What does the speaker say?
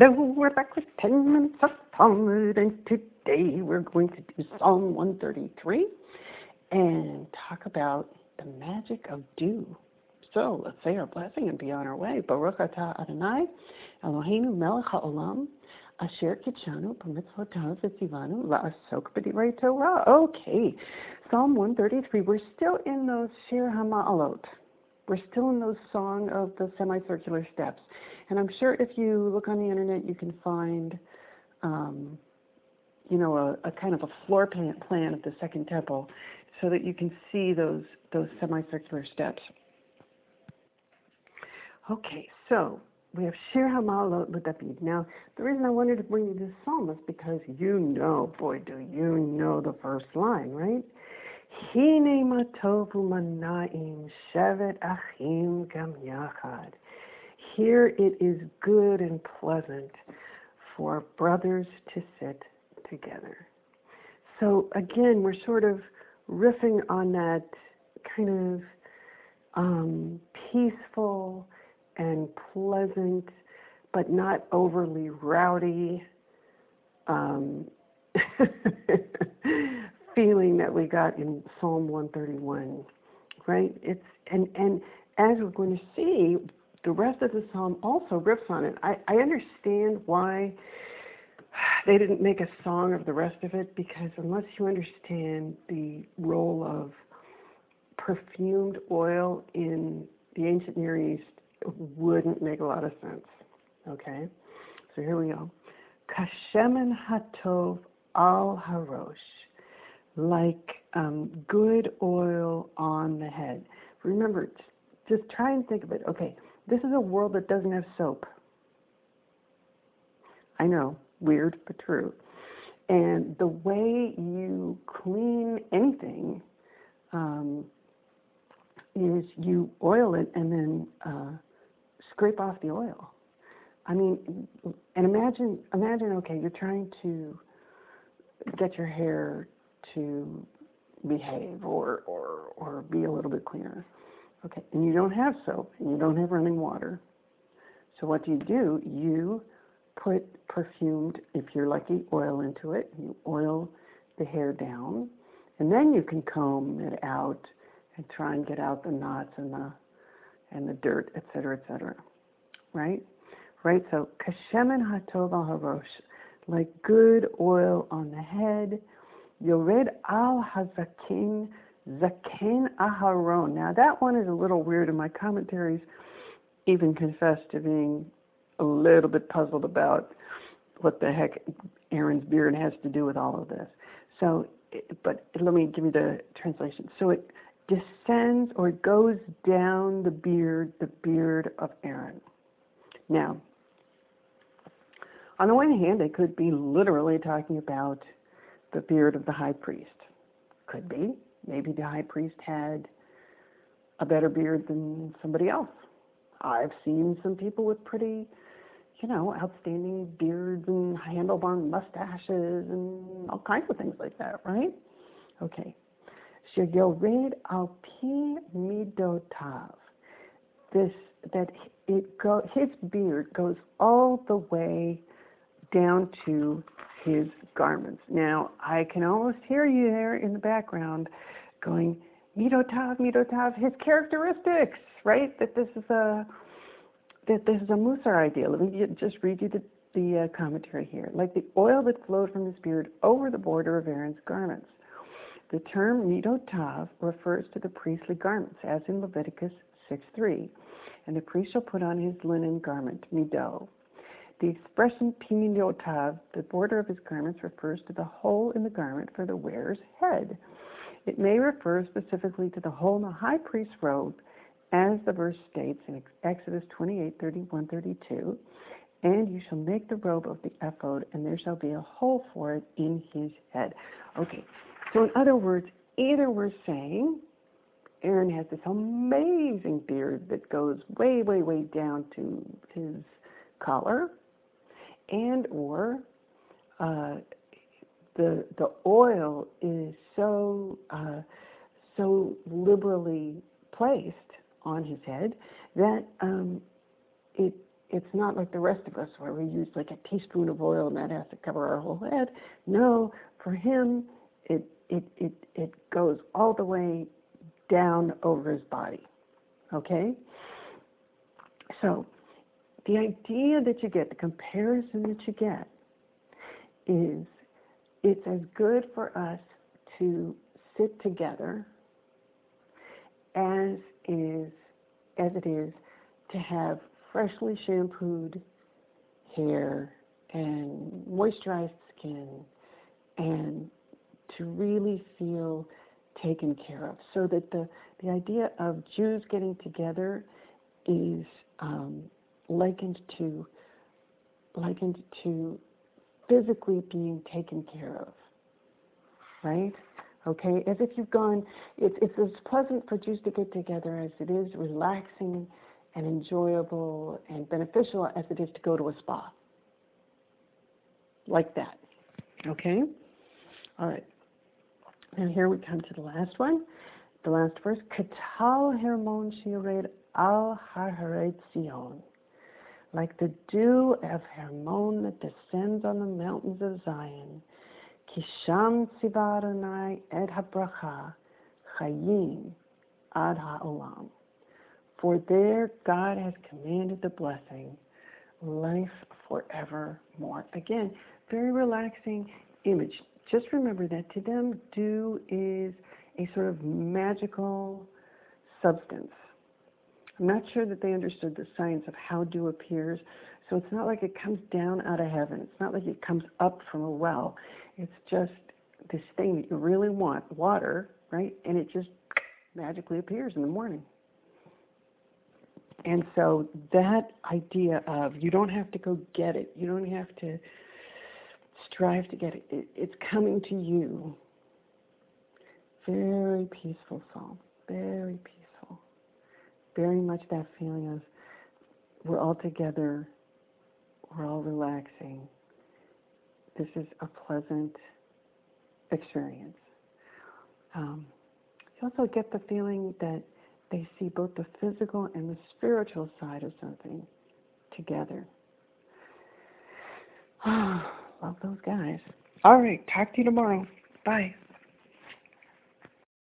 Hello, we're back with 10 minutes of Talmud, and today we're going to do Psalm 133 and talk about the magic of dew. So let's say our blessing and be on our way. Baruch atah Adonai, Eloheinu melech haolam, asher kitshanu b'mitzvotav v'tzivanu la'asok b'divrei Torah. Okay, Psalm 133. We're still in those Shir HaMa'alot. We're still in those song of the semicircular steps. And I'm sure if you look on the internet, you can find, um, you know, a, a, kind of a floor plan, of the Second Temple, so that you can see those those semicircular steps. Okay, so we have Shir Hamalot L'David. Now, the reason I wanted to bring you this psalm is because you know, boy, do you know the first line, right? Hine matovu manaim shevet achim gam yachad. Here it is good and pleasant for brothers to sit together. So again, we're sort of riffing on that kind of um, peaceful and pleasant, but not overly rowdy um, feeling that we got in Psalm 131, right? It's and and as we're going to see, the rest of the psalm also riffs on it. I, I understand why they didn't make a song of the rest of it because unless you understand the role of perfumed oil in the ancient Near East, it wouldn't make a lot of sense. Okay? So here we go. Kashemen hatov al harosh, like um, good oil on the head. Remember, just try and think of it. Okay, this is a world that doesn't have soap. I know, weird, but true. And the way you clean anything um, is you oil it and then uh, scrape off the oil. I mean, and imagine, imagine, okay, you're trying to get your hair to behave or, or, or be a little bit cleaner. Okay, and you don't have soap and you don't have running water. So what do you do? You put perfumed, if you're lucky, oil into it. You oil the hair down, and then you can comb it out and try and get out the knots and the and the dirt, et cetera, et cetera. Right? Right? So kashemen hatov al harosh, like good oil on the head. Yored al hazakin Zaken Aharon. Now that one is a little weird, and my commentaries even confess to being a little bit puzzled about what the heck Aaron's beard has to do with all of this. So, but let me give you the translation. So it descends or it goes down the beard, the beard of Aaron. Now, on the one hand, it could be literally talking about the beard of the high priest. Could be. Mm-hmm. Maybe the high priest had a better beard than somebody else. I've seen some people with pretty, you know, outstanding beards and handlebar mustaches and all kinds of things like that, right? Okay. Sheyored al pi midotav. This that it go his beard goes all the way down to his garments. Now I can almost hear you there in the background going, Midotav, Midotav, his characteristics, right? That this is a that this is a Musar idea. Let me just read you the, the uh, commentary here. Like the oil that flowed from his beard over the border of Aaron's garments. The term Midotav refers to the priestly garments, as in Leviticus 6.3. And the priest shall put on his linen garment, Mido. The expression Pimidotav, the border of his garments, refers to the hole in the garment for the wearer's head. It may refer specifically to the hole in the high priest's robe, as the verse states in Exodus 28 31 32. And you shall make the robe of the ephod, and there shall be a hole for it in his head. Okay, so in other words, either we're saying Aaron has this amazing beard that goes way, way, way down to his collar, and or uh, the the oil is so uh, so liberally placed on his head that um, it it's not like the rest of us where we use like a teaspoon of oil and that has to cover our whole head. No, for him, it it it it goes all the way down over his body. Okay? So the idea that you get, the comparison that you get, is it's as good for us to sit together as is as it is to have freshly shampooed hair and moisturized skin and to really feel taken care of. So that the, the idea of Jews getting together is um, likened to likened to physically being taken care of. Right? Okay, as if you've gone, it's, it's as pleasant for Jews to get together as it is relaxing and enjoyable and beneficial as it is to go to a spa. Like that. Okay? All right. And here we come to the last one. The last verse. Katal Hermon Shired al Harharet Zion. Like the dew of Hermon that descends on the mountains of Zion. Kisham Sivaranai Ed Habracha Chayim Ad Ha'olam. For there God has commanded the blessing, life forevermore. Again, very relaxing image. Just remember that to them, dew is a sort of magical substance. I'm not sure that they understood the science of how dew appears, so it's not like it comes down out of heaven. It's not like it comes up from a well. It's just this thing that you really want, water, right? And it just magically appears in the morning. And so that idea of you don't have to go get it, you don't have to strive to get it, it it's coming to you. Very peaceful psalm, very peaceful. Very much that feeling of we're all together, we're all relaxing. This is a pleasant experience. Um, you also get the feeling that they see both the physical and the spiritual side of something together. Love those guys. All right, talk to you tomorrow. Bye.